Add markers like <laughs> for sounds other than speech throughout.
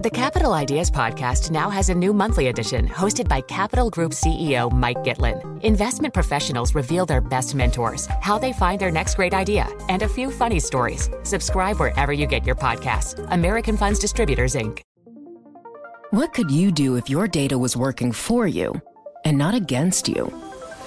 The Capital Ideas Podcast now has a new monthly edition hosted by Capital Group CEO Mike Gitlin. Investment professionals reveal their best mentors, how they find their next great idea, and a few funny stories. Subscribe wherever you get your podcasts. American Funds Distributors, Inc. What could you do if your data was working for you and not against you?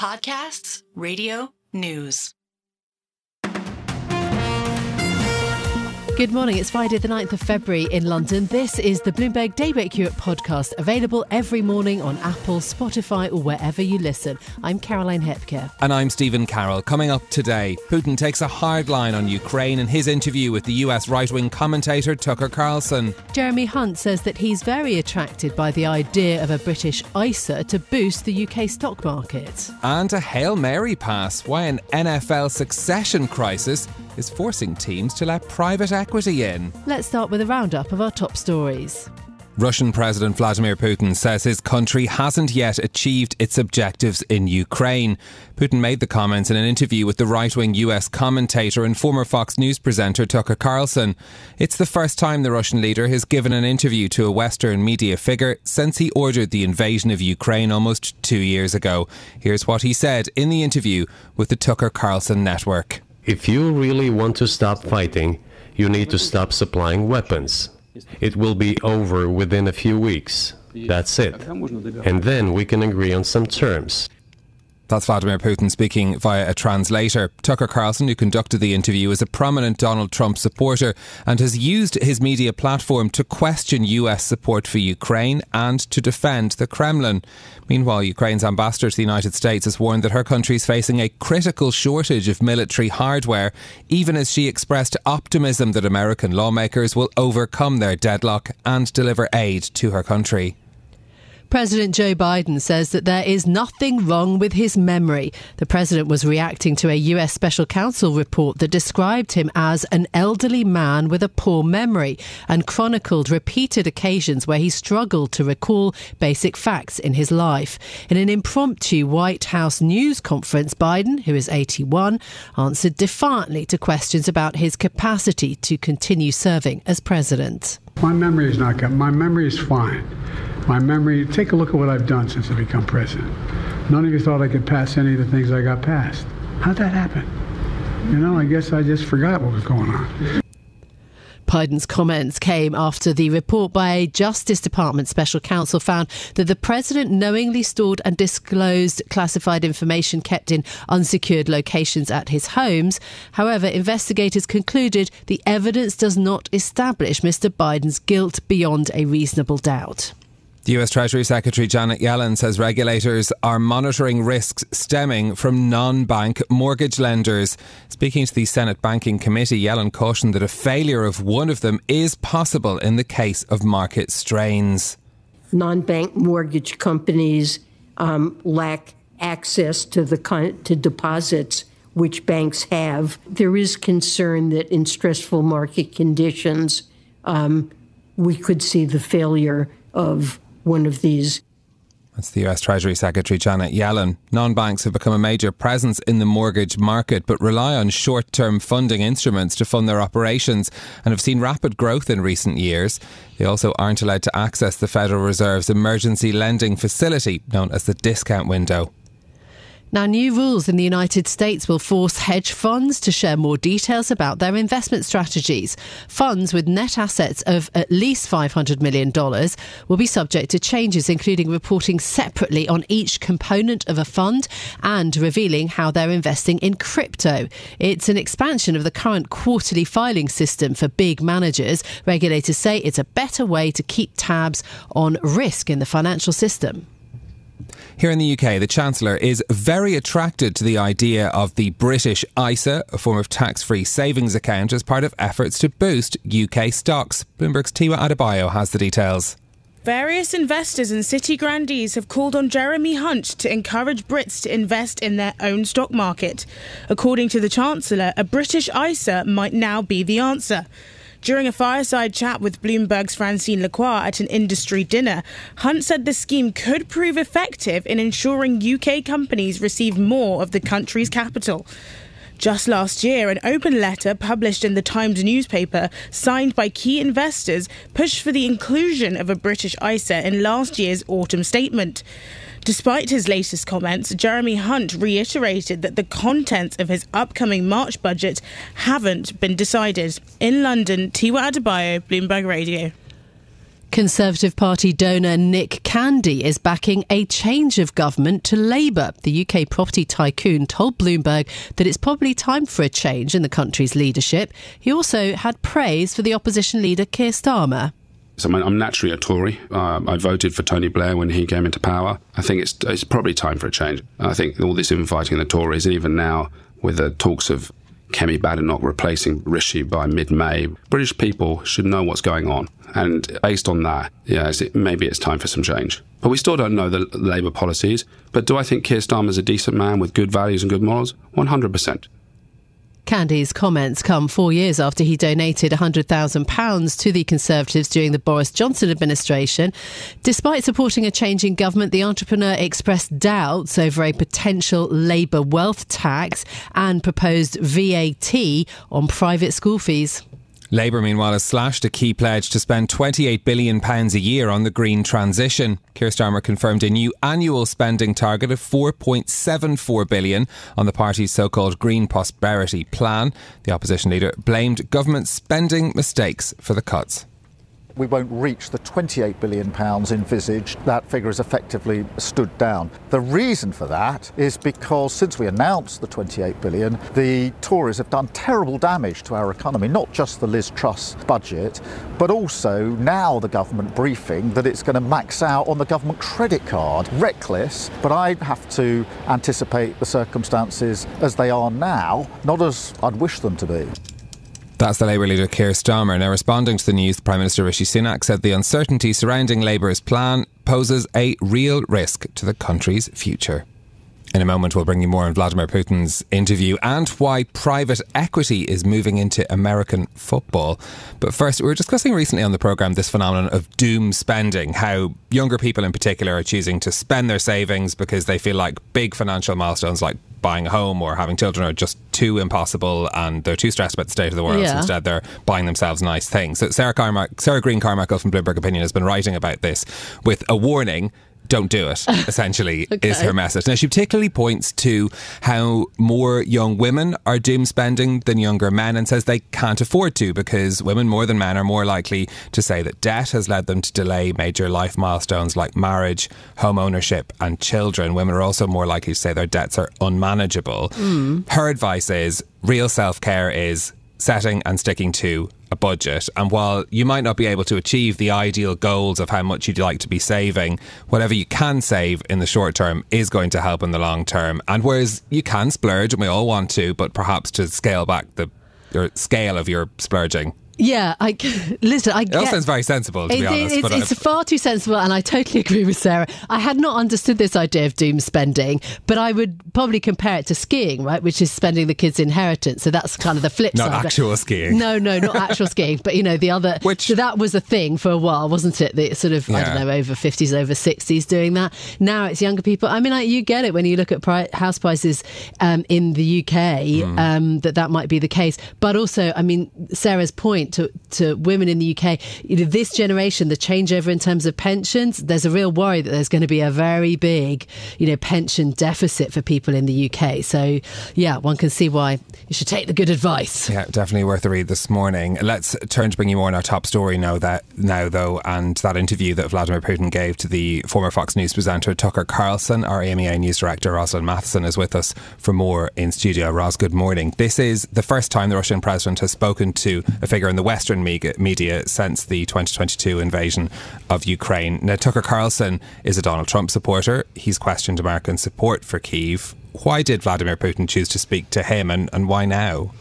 Podcasts, radio, news. Good morning. It's Friday, the 9th of February in London. This is the Bloomberg Daybreak Europe podcast, available every morning on Apple, Spotify, or wherever you listen. I'm Caroline Hepker. And I'm Stephen Carroll. Coming up today, Putin takes a hard line on Ukraine in his interview with the US right wing commentator Tucker Carlson. Jeremy Hunt says that he's very attracted by the idea of a British ISA to boost the UK stock market. And a Hail Mary pass why an NFL succession crisis is forcing teams to let private equity in. Let's start with a roundup of our top stories. Russian President Vladimir Putin says his country hasn't yet achieved its objectives in Ukraine. Putin made the comments in an interview with the right wing US commentator and former Fox News presenter Tucker Carlson. It's the first time the Russian leader has given an interview to a Western media figure since he ordered the invasion of Ukraine almost two years ago. Here's what he said in the interview with the Tucker Carlson network. If you really want to stop fighting, you need to stop supplying weapons. It will be over within a few weeks. That's it. And then we can agree on some terms. That's Vladimir Putin speaking via a translator. Tucker Carlson, who conducted the interview, is a prominent Donald Trump supporter and has used his media platform to question US support for Ukraine and to defend the Kremlin. Meanwhile, Ukraine's ambassador to the United States has warned that her country is facing a critical shortage of military hardware, even as she expressed optimism that American lawmakers will overcome their deadlock and deliver aid to her country. President Joe Biden says that there is nothing wrong with his memory. The president was reacting to a US special counsel report that described him as an elderly man with a poor memory and chronicled repeated occasions where he struggled to recall basic facts in his life. In an impromptu White House news conference, Biden, who is 81, answered defiantly to questions about his capacity to continue serving as president. My memory is not good. My memory is fine. My memory, take a look at what I've done since I become president. None of you thought I could pass any of the things I got passed. How'd that happen? You know, I guess I just forgot what was going on. Biden's comments came after the report by a Justice Department special counsel found that the president knowingly stored and disclosed classified information kept in unsecured locations at his homes. However, investigators concluded the evidence does not establish Mr. Biden's guilt beyond a reasonable doubt. The US Treasury Secretary Janet Yellen says regulators are monitoring risks stemming from non bank mortgage lenders. Speaking to the Senate Banking Committee, Yellen cautioned that a failure of one of them is possible in the case of market strains. Non bank mortgage companies um, lack access to, the to deposits which banks have. There is concern that in stressful market conditions, um, we could see the failure of one of these. That's the US Treasury Secretary Janet Yellen. Non banks have become a major presence in the mortgage market, but rely on short term funding instruments to fund their operations and have seen rapid growth in recent years. They also aren't allowed to access the Federal Reserve's emergency lending facility, known as the discount window. Now, new rules in the United States will force hedge funds to share more details about their investment strategies. Funds with net assets of at least $500 million will be subject to changes, including reporting separately on each component of a fund and revealing how they're investing in crypto. It's an expansion of the current quarterly filing system for big managers. Regulators say it's a better way to keep tabs on risk in the financial system. Here in the UK, the Chancellor is very attracted to the idea of the British ISA, a form of tax free savings account, as part of efforts to boost UK stocks. Bloomberg's Tiwa Adebayo has the details. Various investors and city grandees have called on Jeremy Hunt to encourage Brits to invest in their own stock market. According to the Chancellor, a British ISA might now be the answer. During a fireside chat with Bloomberg's Francine Lacqua at an industry dinner, Hunt said the scheme could prove effective in ensuring UK companies receive more of the country's capital. Just last year, an open letter published in the Times newspaper, signed by key investors, pushed for the inclusion of a British ISA in last year's autumn statement. Despite his latest comments, Jeremy Hunt reiterated that the contents of his upcoming March budget haven't been decided. In London, Tiwa Adebayo, Bloomberg Radio. Conservative Party donor Nick Candy is backing a change of government to Labour. The UK property tycoon told Bloomberg that it's probably time for a change in the country's leadership. He also had praise for the opposition leader Keir Starmer. So I'm naturally a Tory. Uh, I voted for Tony Blair when he came into power. I think it's it's probably time for a change. I think all this infighting in the Tories, and even now with the talks of Kemi Badenoch replacing Rishi by mid-May, British people should know what's going on. And based on that, yeah, maybe it's time for some change. But we still don't know the Labour policies. But do I think Keir Starmer's a decent man with good values and good morals? 100%. Candy's comments come four years after he donated £100,000 to the Conservatives during the Boris Johnson administration. Despite supporting a change in government, the entrepreneur expressed doubts over a potential Labour wealth tax and proposed VAT on private school fees. Labour, meanwhile, has slashed a key pledge to spend £28 billion a year on the green transition. Keir Starmer confirmed a new annual spending target of £4.74 billion on the party's so called Green Prosperity Plan. The opposition leader blamed government spending mistakes for the cuts we won't reach the 28 billion pounds envisaged. That figure is effectively stood down. The reason for that is because since we announced the £28 billion, the Tories have done terrible damage to our economy, not just the Liz Truss budget, but also now the government briefing that it's going to max out on the government credit card. Reckless, but I have to anticipate the circumstances as they are now, not as I'd wish them to be. That's the Labour leader Keir Starmer. Now, responding to the news, Prime Minister Rishi Sunak said the uncertainty surrounding Labour's plan poses a real risk to the country's future. In a moment, we'll bring you more on Vladimir Putin's interview and why private equity is moving into American football. But first, we were discussing recently on the programme this phenomenon of doom spending, how younger people in particular are choosing to spend their savings because they feel like big financial milestones like buying a home or having children are just too impossible and they're too stressed about the state of the world. Yeah. So instead, they're buying themselves nice things. So Sarah, Carmack, Sarah Green Carmichael from Bloomberg Opinion has been writing about this with a warning don't do it, <laughs> essentially, okay. is her message. Now, she particularly points to how more young women are doom spending than younger men and says they can't afford to because women more than men are more likely to say that debt has led them to delay major life milestones like marriage, home ownership, and children. Women are also more likely to say their debts are unmanageable. Mm. Her advice is real self care is setting and sticking to a budget. And while you might not be able to achieve the ideal goals of how much you'd like to be saving, whatever you can save in the short term is going to help in the long term. And whereas you can splurge, and we all want to, but perhaps to scale back the scale of your splurging yeah, I <laughs> listen. I it all sounds very sensible to it, be honest. It's, it's far too sensible, and I totally <laughs> agree with Sarah. I had not understood this idea of doom spending, but I would probably compare it to skiing, right? Which is spending the kids' inheritance. So that's kind of the flip <laughs> not side. Not actual skiing. No, no, not actual skiing. But you know, the other. Which so that was a thing for a while, wasn't it? The sort of yeah. I don't know over fifties, over sixties doing that. Now it's younger people. I mean, like, you get it when you look at pri- house prices um, in the UK. Mm. Um, that that might be the case, but also, I mean, Sarah's point to to women in the UK, you know, this generation, the changeover in terms of pensions, there's a real worry that there's going to be a very big, you know, pension deficit for people in the UK. So, yeah, one can see why you should take the good advice. Yeah, definitely worth a read this morning. Let's turn to bring you more on our top story now that now though, and that interview that Vladimir Putin gave to the former Fox News presenter Tucker Carlson. Our EMEA news director Rosalind Matheson is with us for more in studio. Ros, good morning. This is the first time the Russian president has spoken to a figure in the Western media since the 2022 invasion of Ukraine. Now, Tucker Carlson is a Donald Trump supporter. He's questioned American support for Kiev. Why did Vladimir Putin choose to speak to him and, and why now?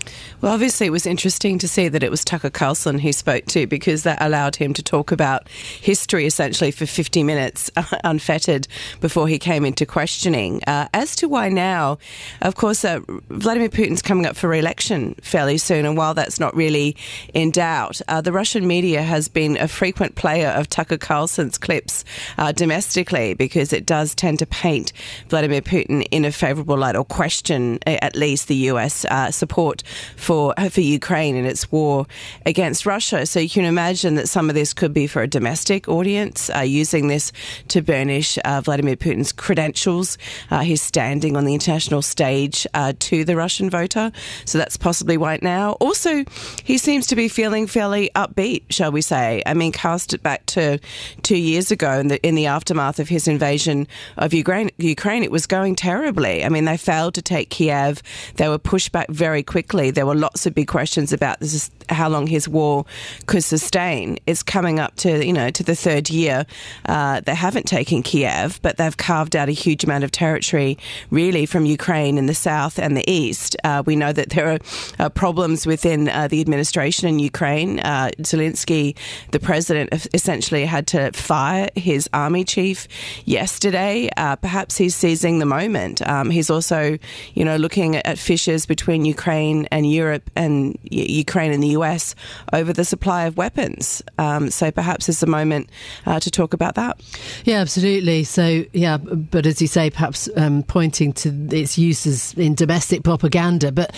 Well, obviously, it was interesting to see that it was Tucker Carlson he spoke to because that allowed him to talk about history essentially for 50 minutes <laughs> unfettered before he came into questioning. Uh, as to why now, of course, uh, Vladimir Putin's coming up for re election fairly soon, and while that's not really in doubt, uh, the Russian media has been a frequent player of Tucker Carlson's clips uh, domestically because it does tend to paint Vladimir Putin in a favourable light or question at least the US uh, support for for Ukraine in its war against Russia. So you can imagine that some of this could be for a domestic audience, uh, using this to burnish uh, Vladimir Putin's credentials, uh, his standing on the international stage uh, to the Russian voter. So that's possibly why now. Also, he seems to be feeling fairly upbeat, shall we say? I mean, cast it back to two years ago in the in the aftermath of his invasion of Ukraine. Ukraine, it was going terribly. I mean, they failed to take Kiev. They were pushed back very quickly. There were lots of big questions about this, how long his war could sustain. It's coming up to you know to the third year. Uh, they haven't taken Kiev, but they've carved out a huge amount of territory, really, from Ukraine in the south and the east. Uh, we know that there are uh, problems within uh, the administration in Ukraine. Uh, Zelensky, the president, essentially had to fire his army chief yesterday. Uh, perhaps he's seizing the moment. Um, he's also, you know, looking at fissures between Ukraine and Europe and Ukraine and the US over the supply of weapons. Um, so perhaps it's a moment uh, to talk about that. Yeah, absolutely. So, yeah, but as you say, perhaps um, pointing to its uses in domestic propaganda. But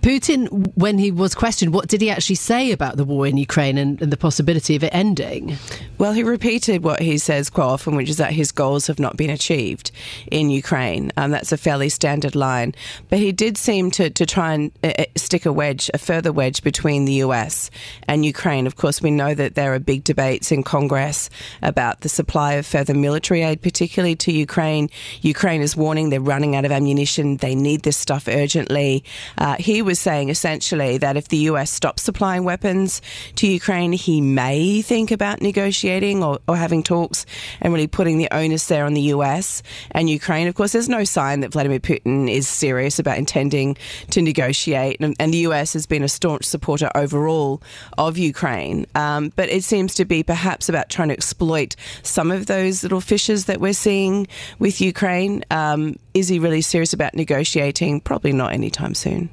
Putin, when he was questioned, what did he actually say about the war in Ukraine and, and, the possibility of it ending? Well, he repeated what he says quite often, which is that his goals have not been achieved in Ukraine. Um, that's a fairly standard line. But he did seem to, to try and uh, uh stick a wedge, a further wedge between the US and Ukraine. Of course, we know that there are big debates in Congress about the supply of further military aid, particularly to Ukraine. Ukraine is warning they're running out of ammunition. They need this stuff urgently. Uh, he he was saying essentially that if the US stops supplying weapons to Ukraine, he may think about negotiating or, or having talks and really putting the onus there on the US and Ukraine. Of course, there's no sign that Vladimir Putin is serious about intending to negotiate, and, and the US has been a staunch supporter overall of Ukraine. Um, but it seems to be perhaps about trying to exploit some of those little fissures that we're seeing with Ukraine. Um, is he really serious about negotiating? Probably not anytime soon.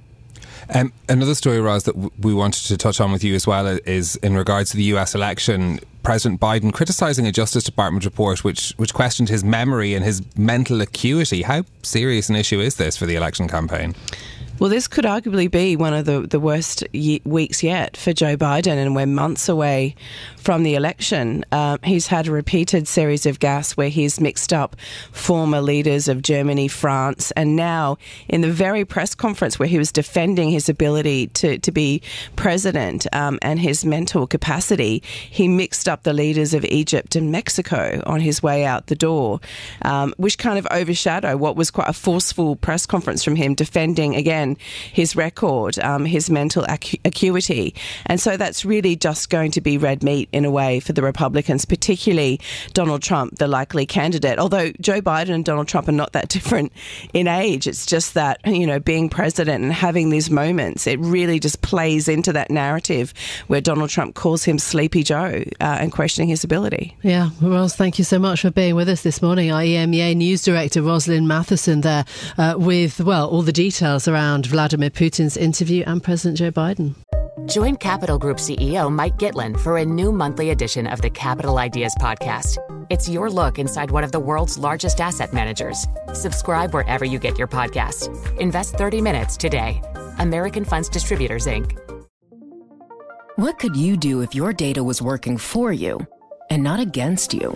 Um, another story, Roz, that w- we wanted to touch on with you as well is in regards to the US election. President Biden criticising a Justice Department report which which questioned his memory and his mental acuity. How serious an issue is this for the election campaign? Well, this could arguably be one of the, the worst ye- weeks yet for Joe Biden, and we're months away from the election. Uh, he's had a repeated series of gaffes where he's mixed up former leaders of Germany, France, and now in the very press conference where he was defending his ability to, to be president um, and his mental capacity, he mixed up the leaders of Egypt and Mexico on his way out the door, um, which kind of overshadowed what was quite a forceful press conference from him defending again his record, um, his mental acu- acuity. And so that's really just going to be red meat in a way for the Republicans, particularly Donald Trump, the likely candidate. Although Joe Biden and Donald Trump are not that <laughs> different in age, it's just that, you know, being president and having these moments, it really just plays into that narrative where Donald Trump calls him Sleepy Joe uh, and questioning his ability. Yeah, Ros, thank you so much for being with us this morning. Our EMEA News Director, Rosalind Matheson, there uh, with, well, all the details around around Vladimir Putin's interview and President Joe Biden. Join Capital Group CEO Mike Gitlin for a new monthly edition of the Capital Ideas Podcast. It's your look inside one of the world's largest asset managers. Subscribe wherever you get your podcasts. Invest 30 minutes today. American Funds Distributors, Inc. What could you do if your data was working for you and not against you?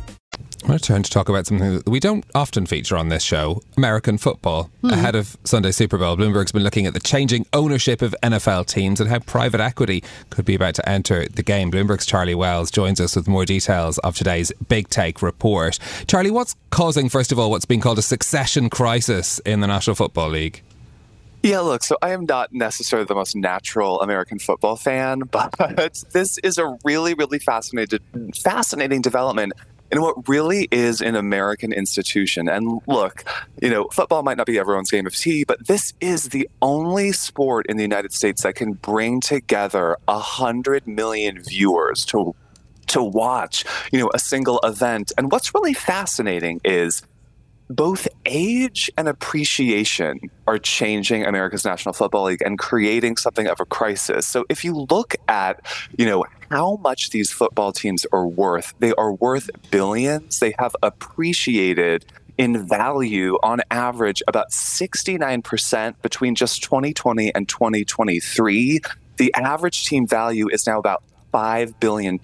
I want to turn to talk about something that we don't often feature on this show American football. Mm. Ahead of Sunday Super Bowl, Bloomberg's been looking at the changing ownership of NFL teams and how private equity could be about to enter the game. Bloomberg's Charlie Wells joins us with more details of today's Big Take report. Charlie, what's causing, first of all, what's being called a succession crisis in the National Football League? Yeah, look, so I am not necessarily the most natural American football fan, <laughs> but this is a really, really fascinating, fascinating development in what really is an American institution. And look, you know, football might not be everyone's game of tea, but this is the only sport in the United States that can bring together a hundred million viewers to to watch, you know, a single event. And what's really fascinating is both age and appreciation are changing America's National Football League and creating something of a crisis. So if you look at, you know, how much these football teams are worth, they are worth billions. They have appreciated in value on average about 69% between just 2020 and 2023. The average team value is now about $5 billion.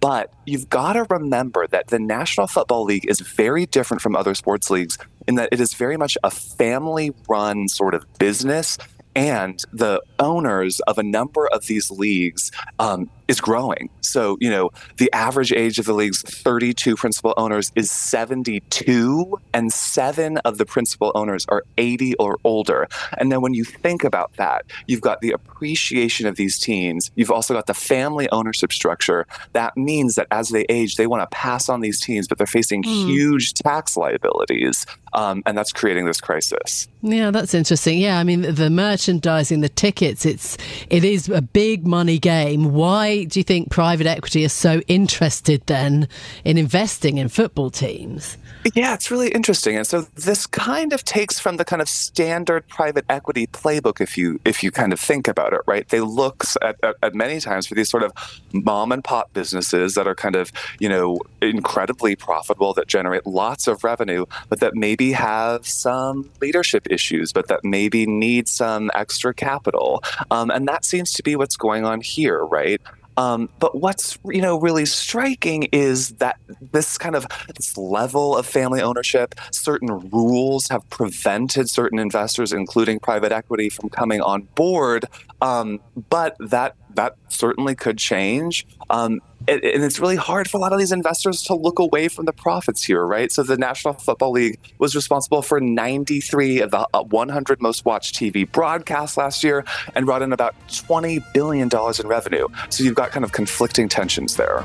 But you've got to remember that the National Football League is very different from other sports leagues in that it is very much a family run sort of business and the owners of a number of these leagues um, is growing. So, you know, the average age of the league's 32 principal owners is 72, and seven of the principal owners are 80 or older. And then when you think about that, you've got the appreciation of these teams. You've also got the family ownership structure. That means that as they age, they want to pass on these teams, but they're facing mm. huge tax liabilities. Um, and that's creating this crisis. Yeah, that's interesting. Yeah, I mean, the merchandising, the tickets, it's it is a big money game. Why do you think private equity is so interested then in investing in football teams? Yeah, it's really interesting. And so this kind of takes from the kind of standard private equity playbook if you if you kind of think about it, right? They look at, at, at many times for these sort of mom and pop businesses that are kind of, you know, incredibly profitable that generate lots of revenue, but that maybe have some leadership issues, but that maybe need some extra capital. Um, and that seems to be what's going on here, right? Um, but what's you know really striking is that this kind of this level of family ownership, certain rules have prevented certain investors, including private equity, from coming on board. Um, but that that certainly could change. Um, and, it's really hard for a lot of these investors to look away from the profits here, right? So the National Football League was responsible for 93 of the uh, 100 most watched TV broadcasts last year and brought in about $20 billion in revenue. So you've got kind of conflicting tensions there.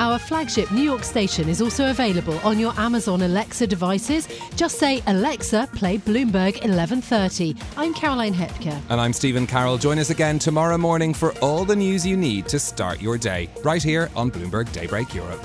Our flagship New York station is also available on your Amazon Alexa devices. Just say, Alexa, play Bloomberg 1130. I'm Caroline Hepker. And I'm Stephen Carroll. Join us again tomorrow morning for all the news you need to start your day, right here on Bloomberg Daybreak Europe.